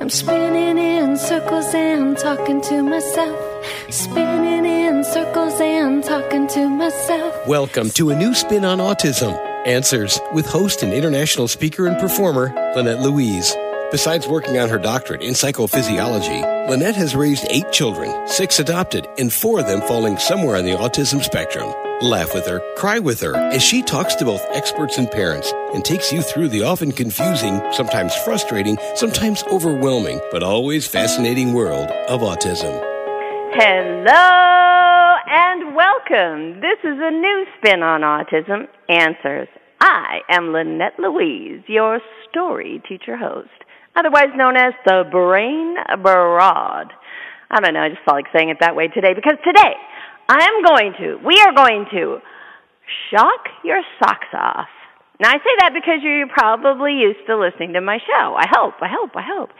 I'm spinning in circles and talking to myself. Spinning in circles and talking to myself. Welcome to a new spin on autism. Answers with host and international speaker and performer Lynette Louise. Besides working on her doctorate in psychophysiology, Lynette has raised eight children, six adopted, and four of them falling somewhere on the autism spectrum. Laugh with her, cry with her, as she talks to both experts and parents and takes you through the often confusing, sometimes frustrating, sometimes overwhelming, but always fascinating world of autism. Hello and welcome. This is a new spin on autism answers. I am Lynette Louise, your story teacher host, otherwise known as the Brain Broad. I don't know, I just felt like saying it that way today because today I am going to, we are going to shock your socks off. Now I say that because you're probably used to listening to my show. I hope, I hope, I hope.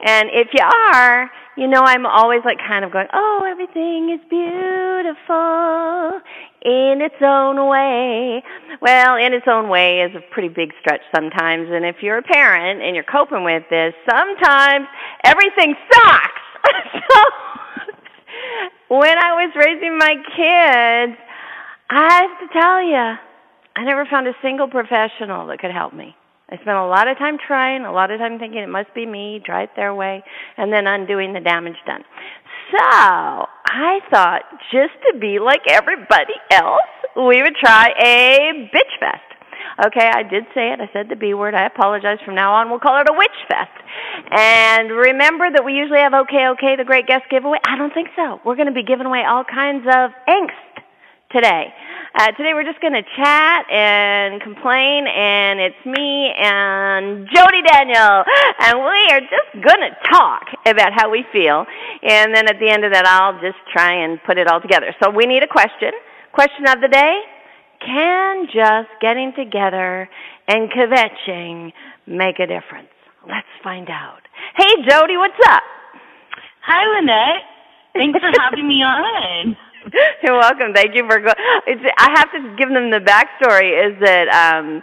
And if you are, you know I'm always like kind of going, oh, everything is beautiful in its own way. Well, in its own way is a pretty big stretch sometimes. And if you're a parent and you're coping with this, sometimes everything sucks. so, when I was raising my kids, I have to tell you, I never found a single professional that could help me. I spent a lot of time trying, a lot of time thinking it must be me, try it their way, and then undoing the damage done. So I thought just to be like everybody else, we would try a bitch fest. Okay, I did say it. I said the B word. I apologize. From now on, we'll call it a witch fest. And remember that we usually have okay, okay, the great guest giveaway. I don't think so. We're going to be giving away all kinds of angst today. Uh, today we're just going to chat and complain, and it's me and Jody Daniel, and we are just going to talk about how we feel, and then at the end of that, I'll just try and put it all together. So we need a question. Question of the day: Can just getting together and kvetching make a difference? Let's find out. Hey, Jody, what's up? Hi, Lynette. Thanks for having me on. You're welcome. Thank you for going. I have to give them the backstory. Is that um,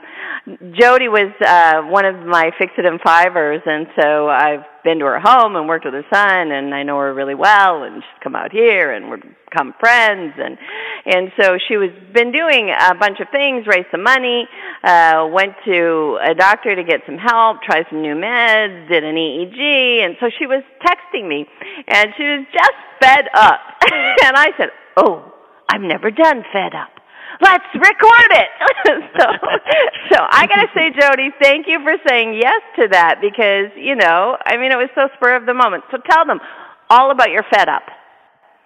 Jody was uh, one of my fix it and fivers, and so I've been to her home and worked with her son, and I know her really well, and she's come out here, and we're become friends, and and so she was been doing a bunch of things, raised some money, uh, went to a doctor to get some help, tried some new meds, did an EEG, and so she was texting me, and she was just fed up, and I said, oh, I've never done fed up. Let's record it. so, so I gotta say, Jody, thank you for saying yes to that because you know, I mean, it was so spur of the moment. So tell them all about your fed up.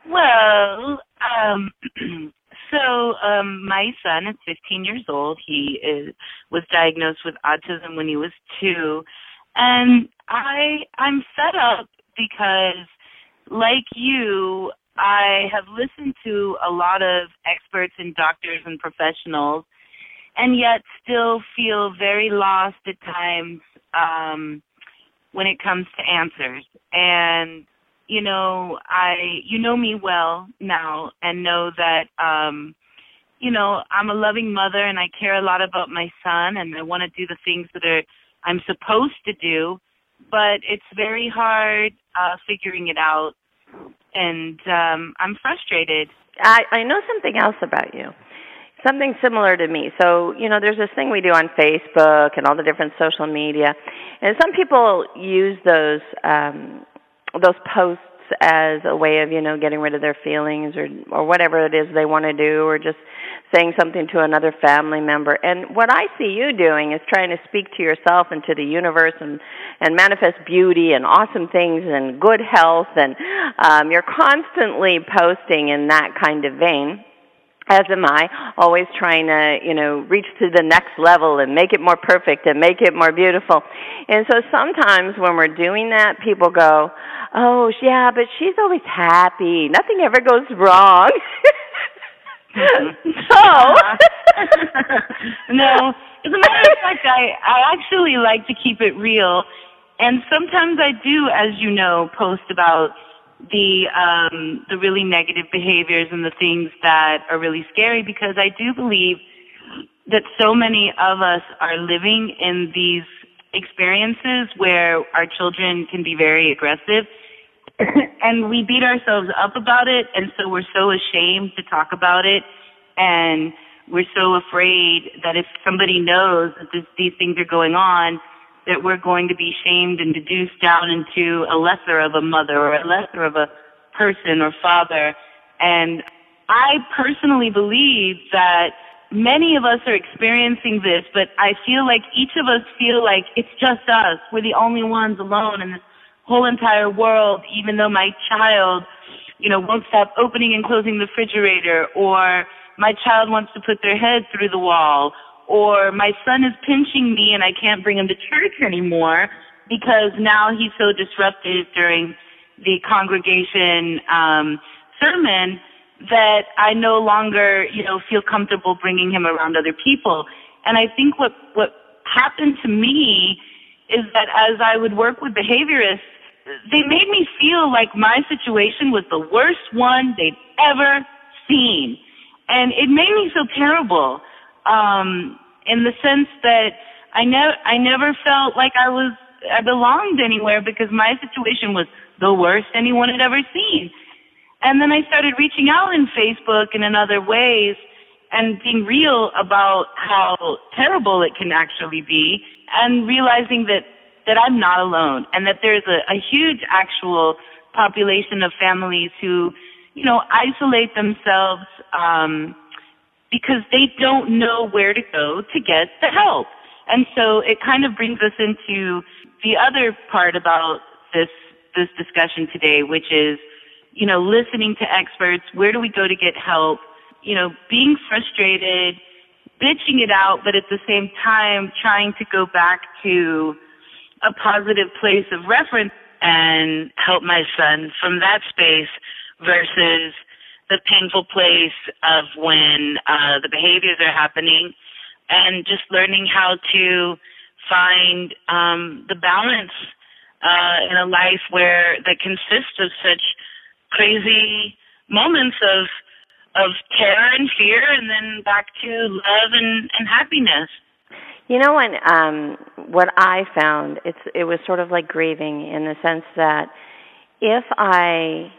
Well, um, so um, my son is 15 years old. He is was diagnosed with autism when he was two, and I I'm fed up because, like you, I have listened to a lot of experts and doctors and professionals, and yet still feel very lost at times um, when it comes to answers. And you know, I you know me well now, and know that um, you know I'm a loving mother, and I care a lot about my son, and I want to do the things that are I'm supposed to do. But it's very hard uh, figuring it out and um, I'm frustrated. I, I know something else about you. Something similar to me. So, you know, there's this thing we do on Facebook and all the different social media. And some people use those um those posts as a way of, you know, getting rid of their feelings or or whatever it is they want to do or just saying something to another family member. And what I see you doing is trying to speak to yourself and to the universe and and manifest beauty and awesome things and good health and um you're constantly posting in that kind of vein as am I, always trying to, you know, reach to the next level and make it more perfect and make it more beautiful. And so sometimes when we're doing that, people go, oh, yeah, but she's always happy. Nothing ever goes wrong. Mm-hmm. so. no, as a matter of fact, I, I actually like to keep it real. And sometimes I do, as you know, post about the um, the really negative behaviors and the things that are really scary because I do believe that so many of us are living in these experiences where our children can be very aggressive. And we beat ourselves up about it and so we're so ashamed to talk about it and we're so afraid that if somebody knows that this, these things are going on that we're going to be shamed and deduced down into a lesser of a mother or a lesser of a person or father and I personally believe that many of us are experiencing this, but I feel like each of us feel like it's just us. We're the only ones alone in this whole entire world, even though my child, you know, won't stop opening and closing the refrigerator, or my child wants to put their head through the wall, or my son is pinching me and I can't bring him to church anymore because now he's so disruptive during the congregation um, sermon that I no longer, you know, feel comfortable bringing him around other people. And I think what, what happened to me is that as I would work with behaviorists, they made me feel like my situation was the worst one they'd ever seen. And it made me feel terrible, um, in the sense that I never, I never felt like I was, I belonged anywhere because my situation was the worst anyone had ever seen. And then I started reaching out in Facebook and in other ways and being real about how terrible it can actually be and realizing that, that I'm not alone and that there's a, a huge actual population of families who, you know, isolate themselves, um, because they don't know where to go to get the help. And so it kind of brings us into the other part about this, this discussion today, which is, you know, listening to experts. Where do we go to get help? You know, being frustrated, bitching it out, but at the same time trying to go back to a positive place of reference and help my son from that space versus the painful place of when uh, the behaviors are happening and just learning how to find um, the balance uh, in a life where that consists of such crazy moments of of terror and fear and then back to love and, and happiness. You know what um what I found it's it was sort of like grieving in the sense that if I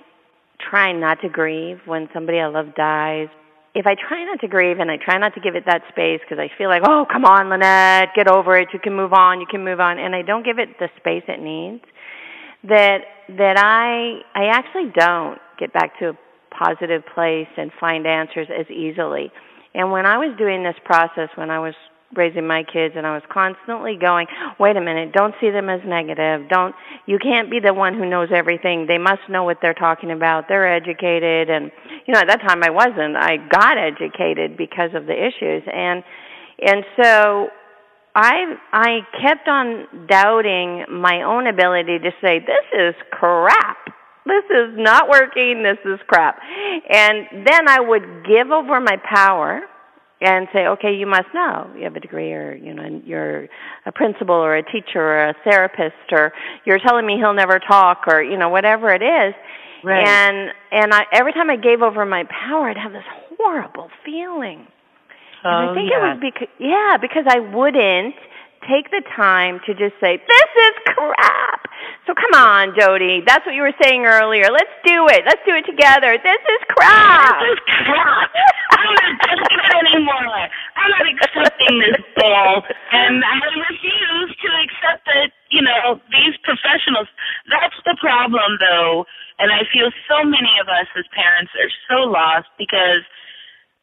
try not to grieve when somebody I love dies, if I try not to grieve and I try not to give it that space because I feel like, oh, come on, Lynette, get over it. You can move on. You can move on. And I don't give it the space it needs, that that I I actually don't get back to a positive place and find answers as easily. And when I was doing this process, when I was raising my kids and I was constantly going, wait a minute, don't see them as negative. Don't you can't be the one who knows everything. They must know what they're talking about. They're educated and you know, at that time I wasn't. I got educated because of the issues and and so I I kept on doubting my own ability to say this is crap. This is not working. This is crap. And then I would give over my power and say, okay, you must know. You have a degree, or you know, you're a principal, or a teacher, or a therapist, or you're telling me he'll never talk, or you know, whatever it is. Right. And and I, every time I gave over my power, I'd have this horrible feeling. Oh, I think yeah. it was because yeah, because I wouldn't take the time to just say, "This is crap." So come on, Jody. That's what you were saying earlier. Let's do it. Let's do it together. This is crap. This is crap. I'm not doing it anymore. I'm not accepting this bull. And I refuse to accept that, you know, these professionals. That's the problem, though. And I feel so many of us as parents are so lost because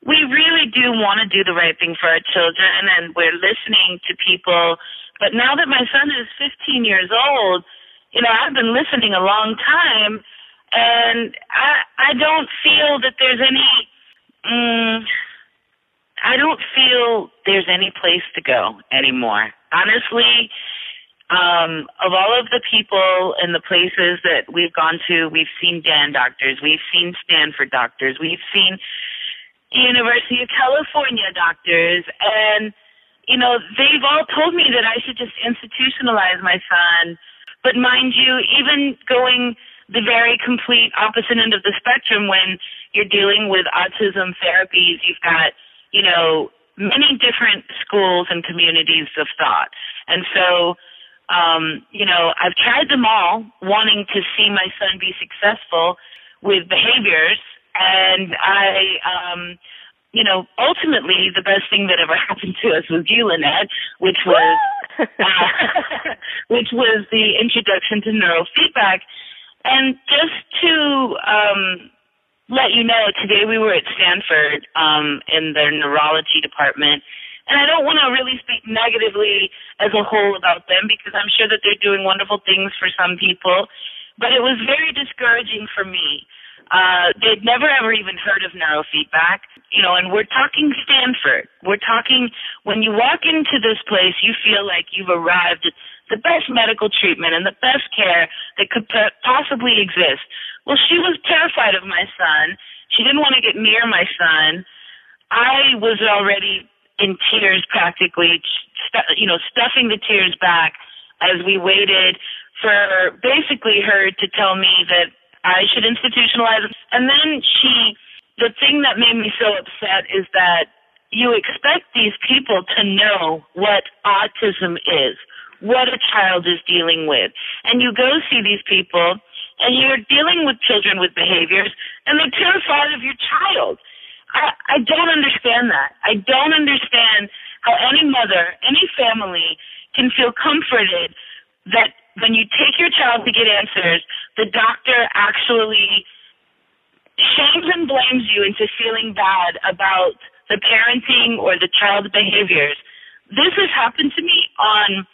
we really do want to do the right thing for our children and we're listening to people. But now that my son is 15 years old, you know, I've been listening a long time and I I don't feel that there's any mm, I don't feel there's any place to go anymore. Honestly, um, of all of the people and the places that we've gone to, we've seen DAN doctors, we've seen Stanford doctors, we've seen University of California doctors, and you know they've all told me that I should just institutionalize my son. But mind you, even going the very complete opposite end of the spectrum when you're dealing with autism therapies, you've got you know many different schools and communities of thought, and so Um, you know, I've tried them all, wanting to see my son be successful with behaviors, and I, um, you know, ultimately the best thing that ever happened to us was you, Lynette, which was uh, which was the introduction to neurofeedback. And just to um, let you know, today we were at Stanford um, in their neurology department. And I don't want to really speak negatively as a whole about them because I'm sure that they're doing wonderful things for some people. But it was very discouraging for me uh, they'd never ever even heard of neurofeedback, you know, and we're talking Stanford. We're talking, when you walk into this place, you feel like you've arrived at the best medical treatment and the best care that could possibly exist. Well, she was terrified of my son. She didn't want to get near my son. I was already in tears practically, you know, stuffing the tears back as we waited for basically her to tell me that I should institutionalize it. And then she, the thing that made me so upset is that you expect these people to know what autism is, what a child is dealing with. And you go see these people and you're dealing with children with behaviors and they're terrified of your child. I, I don't understand that. I don't understand how any mother, any family can feel comforted that when you take your child to get answers, the doctor actually shames and blames you into feeling bad about the parenting or the child's behaviors. This has happened to me on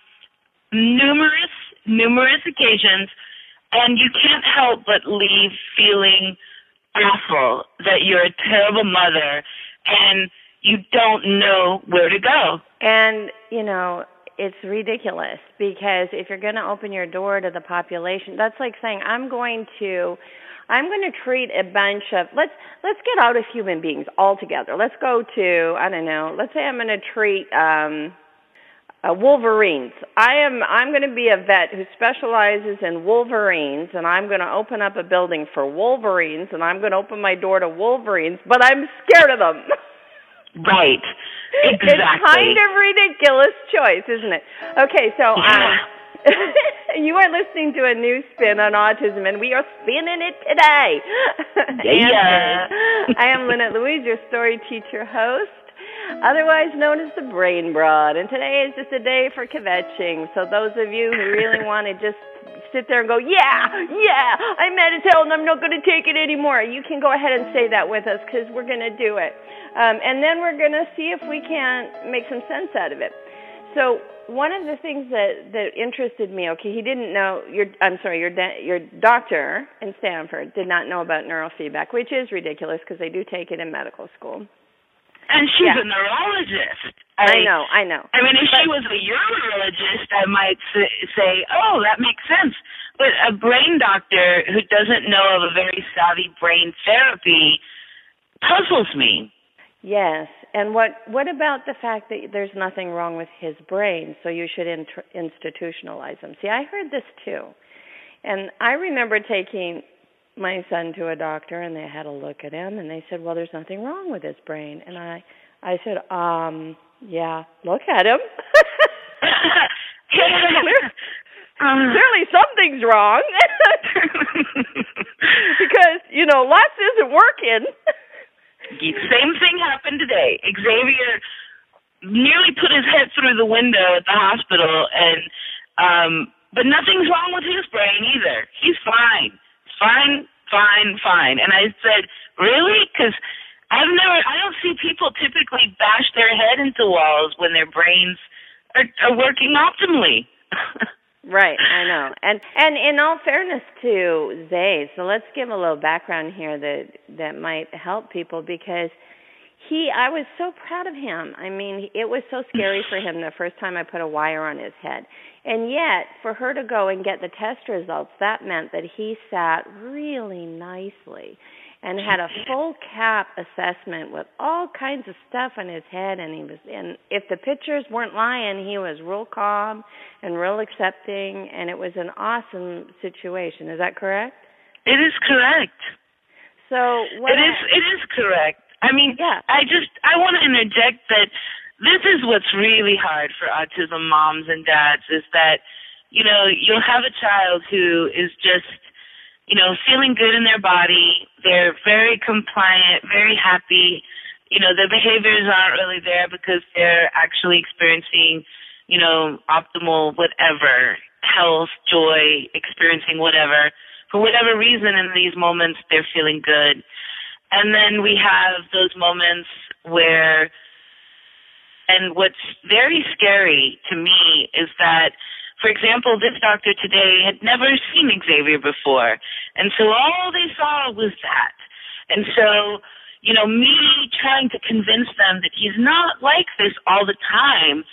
numerous, numerous occasions, and you can't help but leave feeling awful that you're a terrible mother and you don't know where to go. And, you know, it's ridiculous because if you're going to open your door to the population, that's like saying I'm going to I'm going to treat a bunch of let's let's get out of human beings altogether. Let's go to I don't know. Let's say I'm going to treat um uh, Wolverines. I am I'm going to be a vet who specializes in Wolverines and I'm going to open up a building for Wolverines and I'm going to open my door to Wolverines, but I'm scared of them. Right. Exactly. It's kind of ridiculous choice, isn't it? Okay, so um, you are listening to a new spin on autism, and we are spinning it today. Yeah. I am Lynette Louise, your story teacher host, otherwise known as the Brain Broad. And today is just a day for kvetching. So those of you who really want to just sit there and go, yeah, yeah, as hell and I'm not going to take it anymore. You can go ahead and say that with us because we're going to do it. Um, and then we're going to see if we can make some sense out of it. So one of the things that that interested me, okay, he didn't know your I'm sorry, your your doctor in Stanford did not know about neurofeedback, which is ridiculous because they do take it in medical school. And she's yeah. a neurologist. I, know, I know. I mean, if but, she was a urologist, I might say, "Oh, that makes sense." But a brain doctor who doesn't know of a very savvy brain therapy puzzles me. Yes, and what what about the fact that there's nothing wrong with his brain, so you should int- institutionalize him? See, I heard this too, and I remember taking my son to a doctor, and they had a look at him, and they said, "Well, there's nothing wrong with his brain," and I I said, "Um, yeah, look at him." um, clearly something's wrong because you know lots isn't working same thing happened today. Xavier nearly put his head through the window at the hospital, and um, but nothing's wrong with his brain either. He's fine, fine, fine, fine. And I said, really? Because I've never, I don't see people typically bash their head into walls when their brains are, are working optimally. Right, I know. And and in all fairness to Zay, so let's give a little background here that that might help people because he I was so proud of him. I mean, it was so scary for him the first time I put a wire on his head. And yet, for her to go and get the test results, that meant that he sat really nicely and had a full cap assessment with all kinds of stuff on his head. And he was and if the pictures weren't lying he was real calm and real accepting. And it was an awesome situation. Is that correct? It is correct. So what it is it is correct i mean yeah. i just i want to interject that this is what's really hard for autism moms and dads is that you know, you'll have a child who is just, you know, feeling good in their body. They're very compliant, very happy. You know, their behaviors aren't really there because they're actually experiencing, you know, optimal whatever, health, joy, experiencing whatever. For whatever reason in these moments, they're feeling good. And then we have those moments where, and what's very scary to me is that for example, this doctor today had never seen Xavier before. And so all they saw was that. And so, you know, me trying to convince them that he's not like this all the time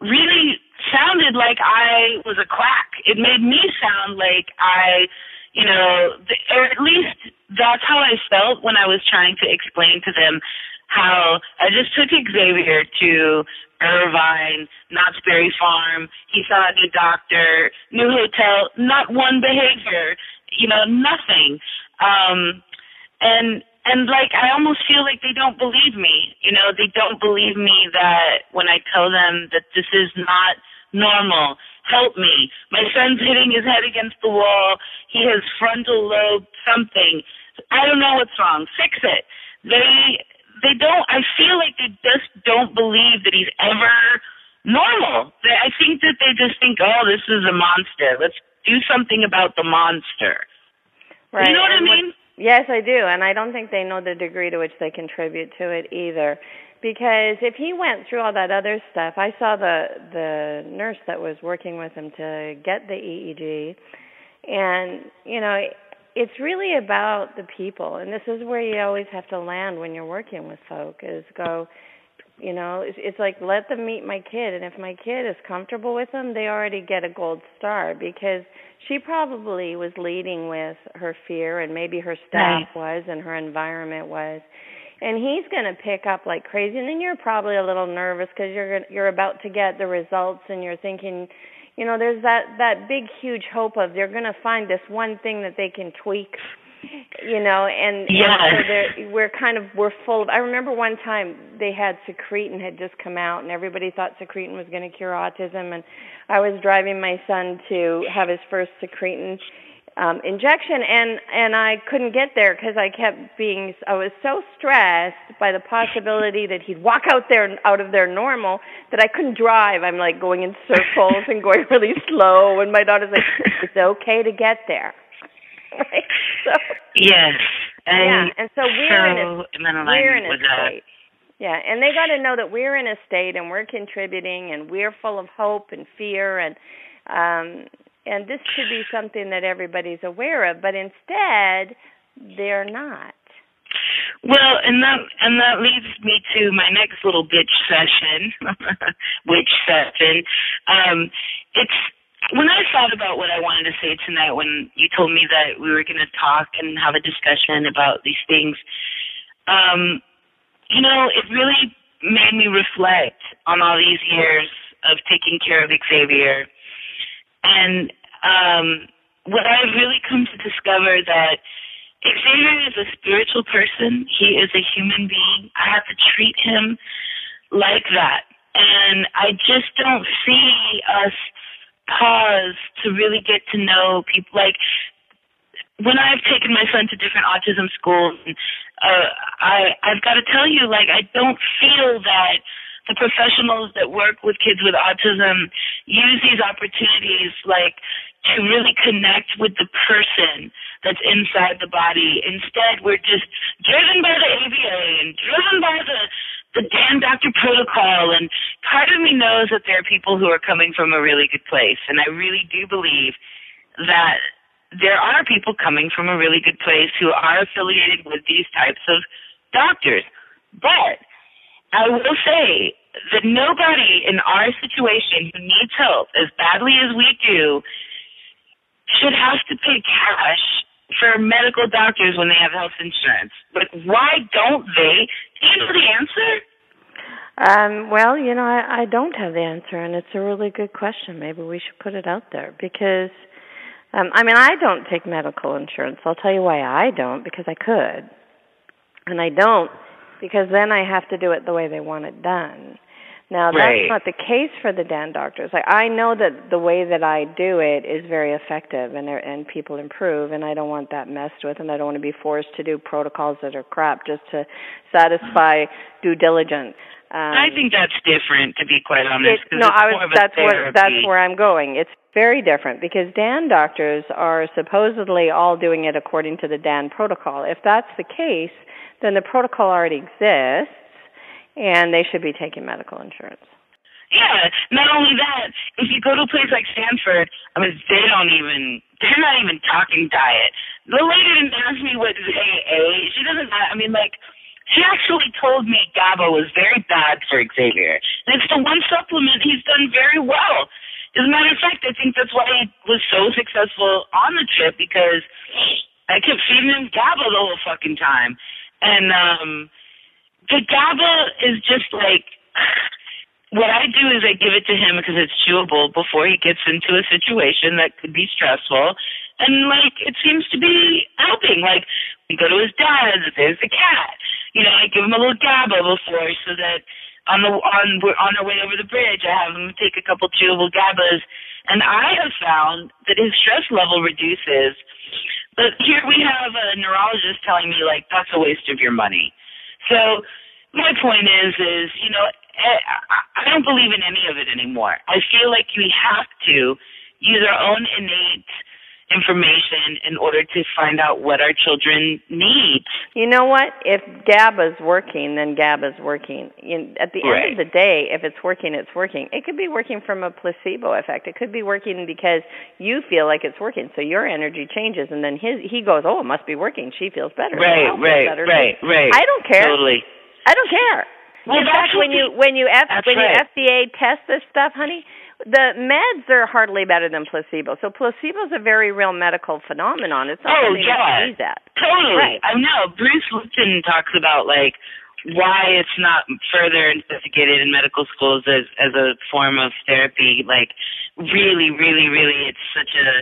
really sounded like I was a quack. It made me sound like I, you know, or at least that's how I felt when I was trying to explain to them how I just took Xavier to Irvine, Knott's Berry Farm. He saw a new doctor, new hotel, not one behavior, you know, nothing. Um, and and like I almost feel like they don't believe me. You know, they don't believe me that when I tell them that this is not normal. Help me. My son's hitting his head against the wall. He has frontal lobe something. I don't know what's wrong. Fix it. They they don't. I feel like they just don't believe that he's ever normal. They, I think that they just think, oh, this is a monster. Let's do something about the monster. Right. You know what and I mean? What, yes, I do, and I don't think they know the degree to which they contribute to it either. Because if he went through all that other stuff, I saw the the nurse that was working with him to get the EEG, and you know it's really about the people and this is where you always have to land when you're working with folk is go you know it's, it's like let them meet my kid. And if my kid is comfortable with them they already get a gold star because she probably was leading with her fear and maybe her staff right. was and her environment was. And he's going to pick up like crazy. And then you're probably a little nervous because you're going you're about to get the results and you're thinking you know there's that that big huge hope of they're going to find this one thing that they can tweak you know and, yes. and so we're kind of we're full of i remember one time they had secretin had just come out and everybody thought secretin was going to cure autism and i was driving my son to have his first secretin um injection and and I couldn't get there because I kept being I was so stressed by the possibility that he'd walk out there out of there normal that I couldn't drive. I'm like going in circles and going really slow and my daughter's like it's okay to get there. right? So Yes. And yeah, and so we're in a, we're in a state. Yeah, and they got to know that we're in a state and we're contributing and we're full of hope and fear and um and this should be something that everybody's aware of, but instead they're not. Well, and that and that leads me to my next little bitch session, witch session. Um, it's when I thought about what I wanted to say tonight, when you told me that we were going to talk and have a discussion about these things, um, you know, it really made me reflect on all these years of taking care of Xavier and um, what I've really come to discover that Xavier is a spiritual person. He is a human being. I have to treat him like that. And I just don't see us pause to really get to know people. Like when I've taken my son to different autism schools, uh, I I've got to tell you, like I don't feel that the professionals that work with kids with autism use these opportunities like to really connect with the person that's inside the body. Instead, we're just driven by the ABA and driven by the the damn doctor protocol. And part of me knows that there are people who are coming from a really good place, and I really do believe that there are people coming from a really good place who are affiliated with these types of doctors. But I will say that nobody in our situation who needs help as badly as we do should have to pay cash for medical doctors when they have health insurance. Like, why don't they? Do you know the answer? Um, well, you know, I, I don't have the answer, and it's a really good question. Maybe we should put it out there because, um, I mean, I don't take medical insurance. I'll tell you why I don't because I could, and I don't because then I have to do it the way they want it done. Now that's Right. not the case for the DAN doctors. Like I know that the way that I do it is very effective, and and people improve, and I don't want that messed with, and I don't want to be forced to do protocols that are crap just to satisfy due diligence. Um, I think that's different, to be quite honest. it, no, I was. That's where that's where I'm going. It's very different because DAN doctors are supposedly all doing it according to the DAN protocol. If that's the case, then the protocol already exists, and they should be taking medical insurance. Yeah. Not only that, if you go to a place like Stanford, I mean, they don't even. They're not even talking diet. The lady didn't ask me what AA. She doesn't. I mean, like. She actually told me GABA was very bad for Xavier. And it's the one supplement he's done very well. As a matter of fact, I think that's why he was so successful on the trip because I kept feeding him GABA the whole fucking time. And um the GABA is just like what I do is I give it to him because it's chewable before he gets into a situation that could be stressful. And like it seems to be helping. Like we go to his dad's, there's the cat. You know, I give him a little GABA before so that on the on we're on our way over the bridge I have him take a couple chewable GABAs and I have found that his stress level reduces. But here we have a neurologist telling me like that's a waste of your money. So my point is, is you know, eh, I I don't believe in any of it anymore. I feel like we have to use our own innate information in order to find out what our children need. You know what? If GABA's working, then GABA's working. At the end of the day, if it's working, it's working. It could be working from a placebo effect. It could be working because you feel like it's working, so your energy changes, and then his he goes, "Oh, it must be working." She feels better. Right, right, better, right, too. right. I don't care. Totally. I don't care. Well, In fact, when you when you F, when right. you FDA test this stuff, honey, the meds are hardly better than placebo. So placebo's a very real medical phenomenon. It's not Oh, something yeah. to sneeze at. Totally. Right. I know. Bruce Lipton talks about like why it's not further investigated in medical schools as as a form of therapy. Like really, really, really it's such a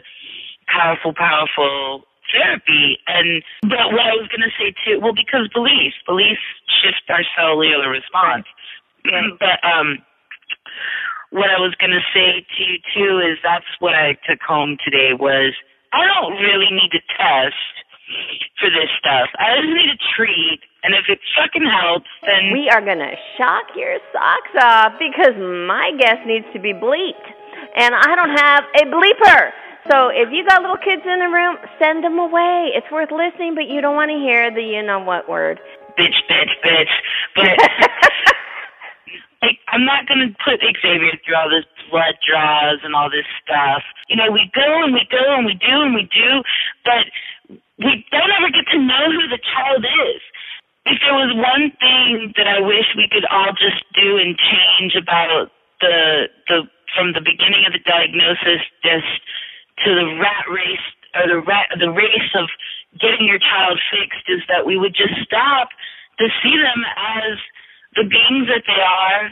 powerful, powerful therapy. And but what I was gonna say too well because beliefs. Beliefs shift our cellular response. Right. but um what I was gonna say to you too is that's what I took home today was I don't really need to test for this stuff. I just need to treat, and if it fucking helps, then We are going to shock your socks off because my guest needs to be bleeped. And I don't have a bleeper. So if you got little kids in the room, send them away. It's worth listening, but you don't want to hear the you know what word. bitch, bitch, bitch. But I'm not gonna put Xavier through all this blood draws and all this stuff. You know, we go and we go and we do and we do, but we don't ever get to know who the child is. If there was one thing that I wish we could all just do and change about the the from the beginning of the diagnosis just to the rat race or the rat the race of getting your child fixed is that we would just stop to see them as the beings that they are,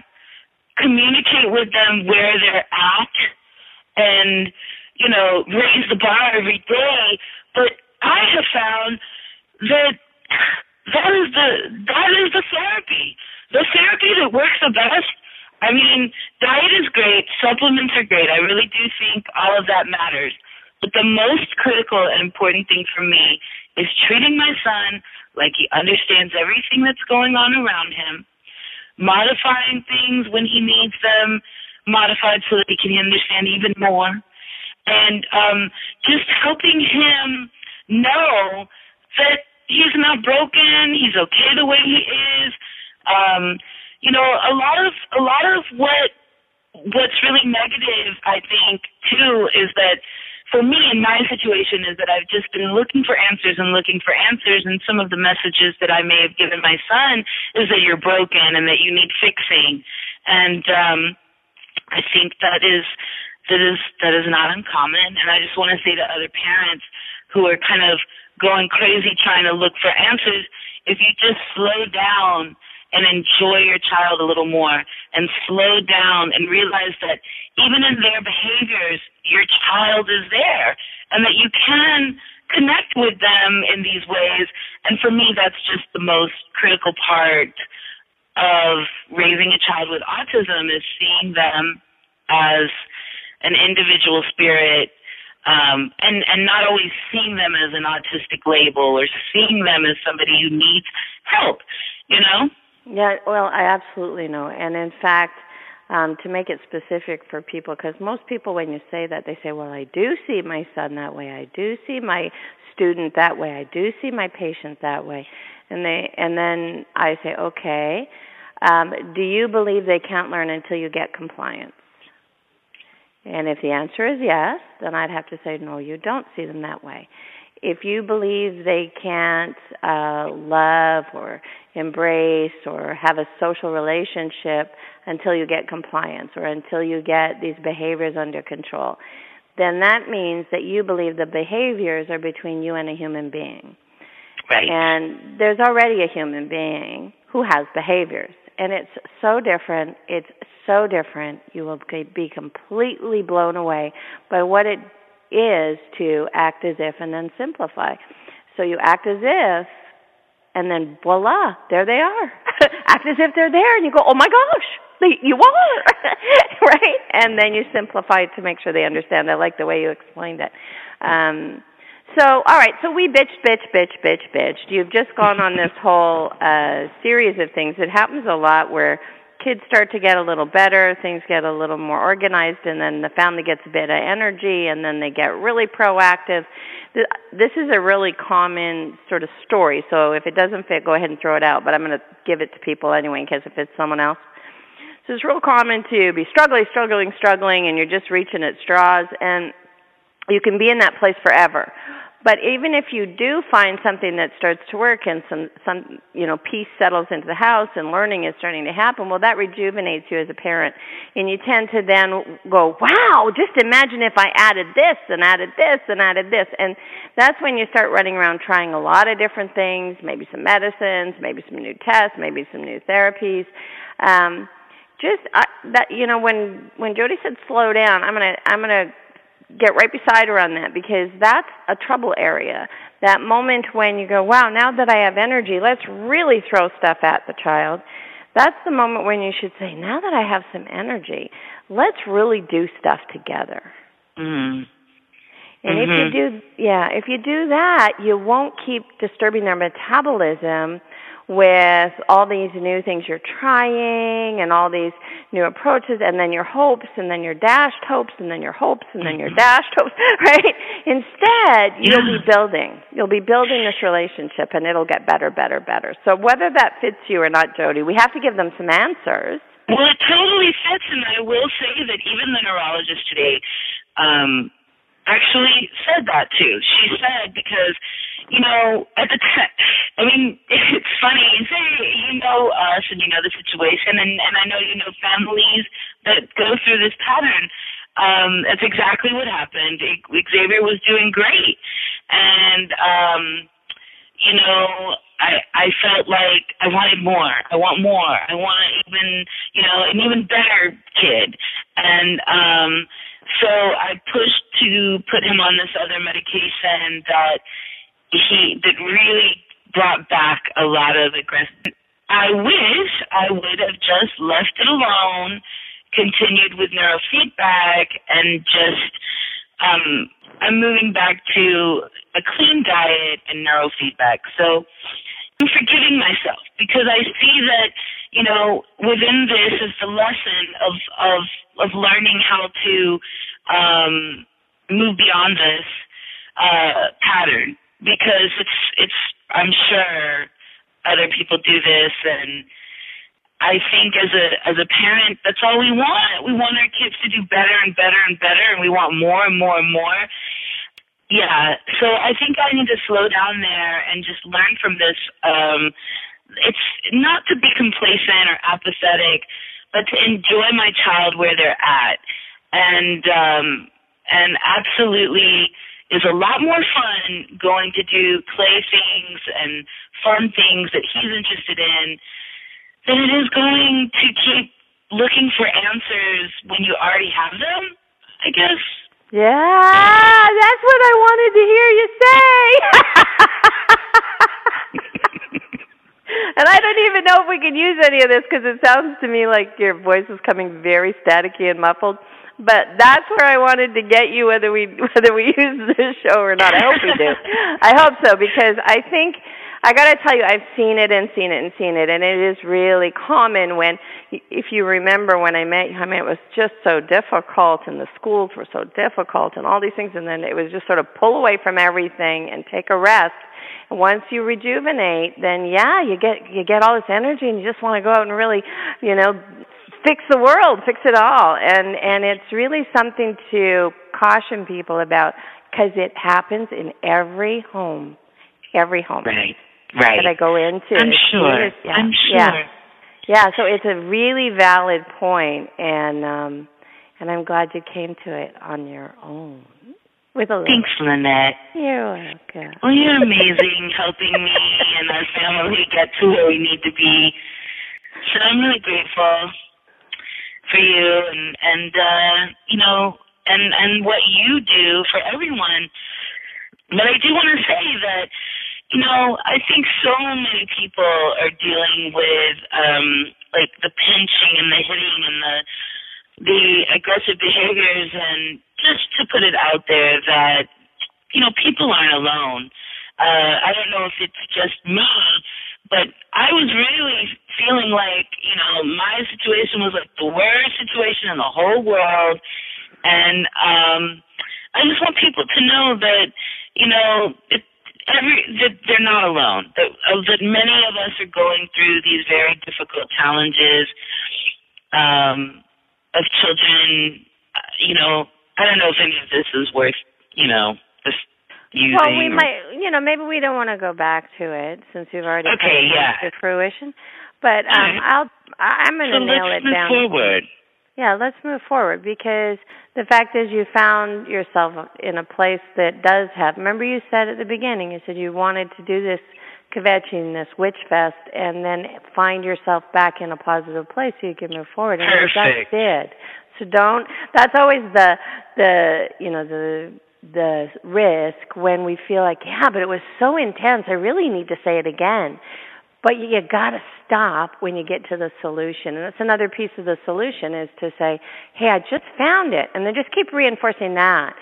communicate with them where they're at, and you know raise the bar every day. But I have found that that is the that is the therapy. The therapy that works the best. I mean, diet is great, supplements are great. I really do think all of that matters. But the most critical and important thing for me is treating my son like he understands everything that's going on around him, modifying things when he needs them modified so that he can understand even more, and um, just helping him know that he's not broken, he's okay the way he is. Um, you know, a lot of a lot of what what's really negative, I think, too, is that for me in my situation is that I've just been looking for answers and looking for answers and some of the messages that I may have given my son is that you're broken and that you need fixing. And um I think that is that is that is not uncommon and I just want to say to other parents who are kind of going crazy trying to look for answers, if you just slow down and enjoy your child a little more and slow down and realize that even in their behaviors, your child is there and that you can connect with them in these ways. And for me, that's just the most critical part of raising a child with autism is seeing them as an individual spirit um, and and not always seeing them as an autistic label or seeing them as somebody who needs help, you know? Yeah, well, I absolutely know, and in fact, um, to make it specific for people, because most people, when you say that, they say, "Well, I do see my son that way. I do see my student that way. I do see my patient that way," and they, and then I say, "Okay, um, do you believe they can't learn until you get compliance?" And if the answer is yes, then I'd have to say, no, you don't see them that way. If you believe they can't uh, love or embrace or have a social relationship until you get compliance or until you get these behaviors under control, then that means that you believe the behaviors are between you and a human being. Right. And there's already a human being who has behaviors. And it's so different. It's so different. You will be completely blown away by what it is to act as if and then simplify. So you act as if, and then voila, there they are. act as if they're there, and you go, oh my gosh, you are, right? And then you simplify it to make sure they understand. I like the way you explained it. Um, so, all right, so we bitch, bitch, bitch, bitch, bitched. You've just gone on this whole uh, series of things. It happens a lot where kids start to get a little better, things get a little more organized, and then the family gets a bit of energy, and then they get really proactive. This is a really common sort of story, so if it doesn't fit, go ahead and throw it out, but I'm going to give it to people anyway in case it fits someone else. So it's real common to be struggling, struggling, struggling, and you're just reaching at straws, and you can be in that place forever. But even if you do find something that starts to work and some some you know peace settles into the house and learning is starting to happen, well that rejuvenates you as a parent. And you tend to then go, "Wow, just imagine if I added this and added this and added this." And that's when you start running around trying a lot of different things, maybe some medicines, maybe some new tests, maybe some new therapies. Um just uh, that you know when when Jody said slow down, I'm to I'm to get right beside her on that because that's a trouble area. That moment when you go, wow, now that I have energy, let's really throw stuff at the child. That's the moment when you should say, now that I have some energy, let's really do stuff together. Mm. And mm-hmm. if you mm-hmm. do, yeah, if you do that, you won't keep disturbing their metabolism with all these new things you're trying and all these new approaches and then your hopes and then your dashed hopes and then your hopes and then your mm-hmm. dashed hopes, right? Instead, you'll be building. You'll be building this relationship and it'll get better, better, better. So whether that fits you or not, Jody, we have to give them some answers. Well, it totally fits, and I will say that even the neurologist today um, actually said that too. She said because you know, at the time, I mean, it's funny. You say you know us and you know the situation, and and I know you know families that go through this pattern. Um, that's exactly what happened. Xavier was doing great, and um, you know, I I felt like I wanted more. I want more. I want even you know an even better kid, and um, so I pushed to put him on this other medication that he that really brought back a lot of aggression. I wish I would have just left it alone, continued with neurofeedback, and just um, I'm moving back to a clean diet and neurofeedback. So I'm forgiving myself because I see that you know within this is the lesson of of of learning how to um, move beyond this uh, pattern because it's it's I'm sure other people do this and I think as a as a parent that's all we want. We want our kids to do better and better and better and we want more and more and more. Yeah, so I think I need to slow down there and just learn from this um it's not to be complacent or apathetic, but to enjoy my child where they're at. And um and absolutely is a lot more fun going to do play things and fun things that he's interested in than it is going to keep looking for answers when you already have them, I guess. Yeah, that's what I wanted to hear you say. and I don't even know if we can use any of this because it sounds to me like your voice is coming very staticky and muffled. But that's where I wanted to get you, whether we whether we use this show or not. I hope we do. I hope so because I think I got to tell you, I've seen it and seen it and seen it, and it is really common when, if you remember when I met you, I mean, it was just so difficult, and the schools were so difficult, and all these things, and then it was just sort of pull away from everything and take a rest. And once you rejuvenate, then yeah, you get you get all this energy, and you just want to go out and really, you know, fix the world, fix it all, and and it's really something to caution people about because it happens in every home every home. Right right. that I go into. I'm sure. yeah, I'm sure. Yeah. yeah, so it's a really valid point and um and I'm glad you came to it on your own. With a little. Thanks, Lynette. You're welcome. Well, you're amazing helping me and our family get to where we need to be. So I'm really grateful for you and and uh you know and and what you do for everyone. But I do want to say that you know, I think so many people are dealing with um like the pinching and the hitting and the the aggressive behaviors and just to put it out there that you know, people aren't alone. Uh I don't know if it's just me, but I was really feeling like, you know, my situation was like the worst situation in the whole world and um I just want people to know that, you know, it every that they're not alone. That uh, that many of us are going through these very difficult challenges um, of children. Uh, you know, I don't know if any of this is worth you know just using. Well, we or, might, you know, maybe we don't want to go back to it since we've already Okay, come yeah. to fruition. But um. I'll, I'm going to so nail let's it move down. forward. Yeah, let's move forward because the fact is you found yourself in a place that does have. Remember, you said at the beginning, you said you wanted to do this kvetching, this witch fest, and then find yourself back in a positive place so you can move forward. And Perfect. just did. So don't. That's always the the you know the the risk when we feel like yeah, but it was so intense. I really need to say it again. But you, you got to stop when you get to the solution. And that's another piece of the solution is to say, hey, I just found it. And then just keep reinforcing that.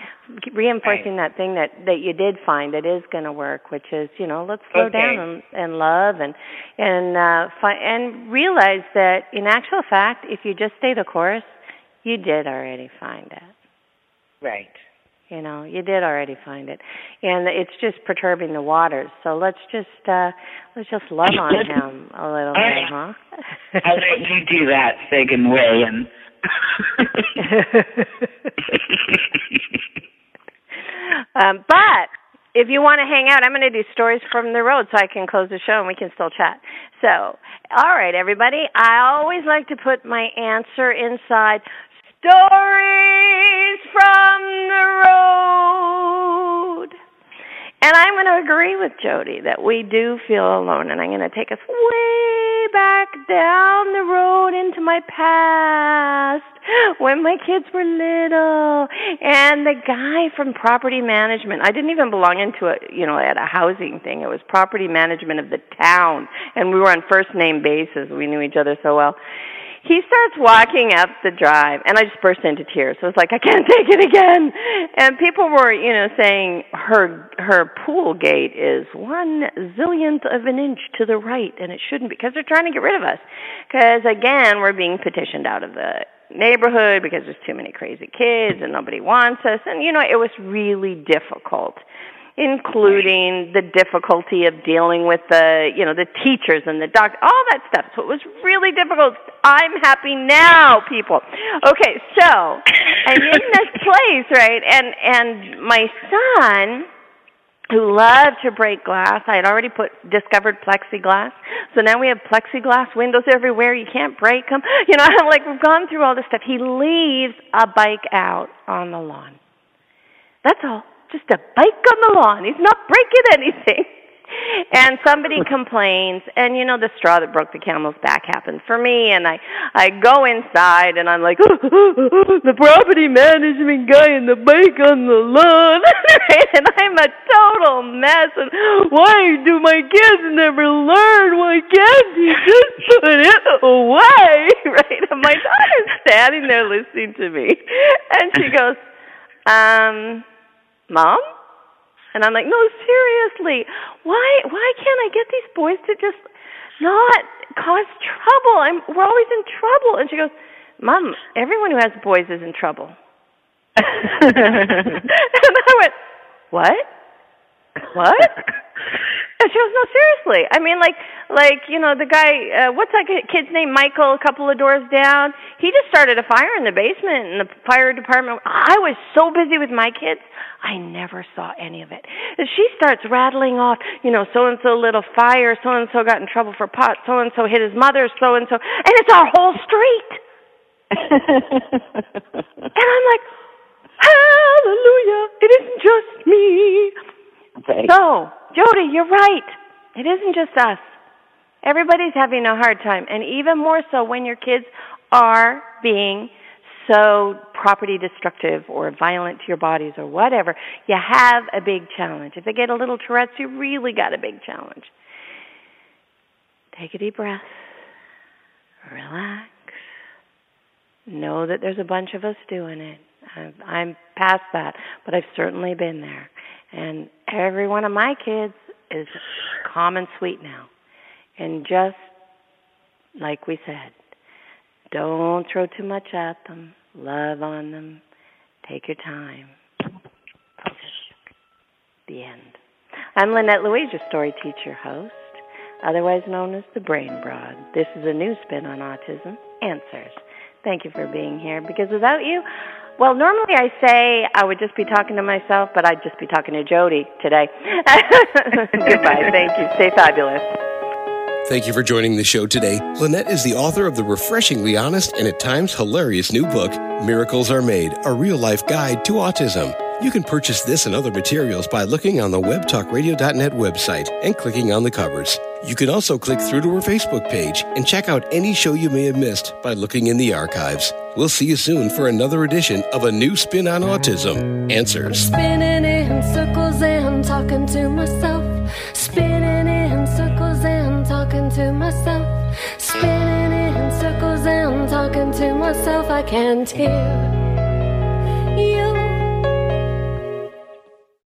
Keep reinforcing that thing that, that you did find that is going to work, which is, you know, let's slow Okay. down and, and love and, and, uh, fi- and realize that in actual fact, if you just stay the course, you did already find it. Right. You know, you did already find it, and it's just perturbing the waters. So let's just uh let's just love on him a little bit, huh? I'll let you do that, Sagan Way, and um, but if you want to hang out, I'm going to do stories from the road so I can close the show and we can still chat. So, all right, everybody. I always like to put my answer inside stories from the road. And I'm going to agree with Jody that we do feel alone, and I'm going to take us way back down the road into my past when my kids were little. And the guy from property management, I didn't even belong into a, you know, at a housing thing. It was property management of the town, and we were on first name basis. We knew each other so well he starts walking up the drive and I just burst into tears. i was like I can't take it again. And people were, you know, saying her her pool gate is one zillionth of an inch to the right and it shouldn't because they're trying to get rid of us. Because again, we're being petitioned out of the neighborhood because there's too many crazy kids and nobody wants us and you know, it was really difficult including the difficulty of dealing with the you know the teachers and the doc all that stuff so it was really difficult i'm happy now people okay so i'm in this place right and and my son who loved to break glass. I had already put discovered plexiglass, so now we have plexiglass windows everywhere. You can't break them. You know, I'm like we've gone through all this stuff. He leaves a bike out on the lawn. That's all. Just a bike on the lawn. He's not breaking anything. and somebody complains and you know the straw that broke the camel's back happened for me and i i go inside and i'm like the property management guy in the bike on the lawn. And i'm a total mess. And why do my kids never learn? Why can't he just put it away? Right? And my daughter's standing there listening to me. And she goes um mom and I'm like, no, seriously, why why can't I get these boys to just not cause trouble? I'm we're always in trouble. And she goes, Mom, everyone who has boys is in trouble. and I went, What? What? She goes, no, seriously. I mean, like, like you know, the guy, uh, what's that kid's name? Michael, a couple of doors down. He just started a fire in the basement, and the fire department. I was so busy with my kids, I never saw any of it. And she starts rattling off, you know, so and so lit a fire, so and so got in trouble for pot, so and so hit his mother, so and so, and it's our whole street. and I'm like, Hallelujah! It isn't just me. Okay. So, Jody, you're right. It isn't just us. Everybody's having a hard time, and even more so when your kids are being so property destructive or violent to your bodies or whatever. You have a big challenge. If they get a little Tourette's, you really got a big challenge. Take a deep breath. Relax. Know that there's a bunch of us doing it. I'm past that, but I've certainly been there. And every one of my kids is calm and sweet now. And just like we said, don't throw too much at them. Love on them. Take your time. The end. I'm Lynette Louise, your story teacher host, otherwise known as the Brain Broad. This is a new spin on autism. Answers. Thank you for being here because without you, well, normally I say I would just be talking to myself, but I'd just be talking to Jody today. Goodbye. Thank you. Stay fabulous. Thank you for joining the show today. Lynette is the author of the refreshingly honest and at times hilarious new book, Miracles Are Made, a real life guide to autism. You can purchase this and other materials by looking on the webtalkradio.net website and clicking on the covers. You can also click through to her Facebook page and check out any show you may have missed by looking in the archives. We'll see you soon for another edition of A New Spin on Autism Answers. Spinning in circles and talking to myself. Spinning in circles and talking to myself. Spinning in circles and talking to myself. I can't hear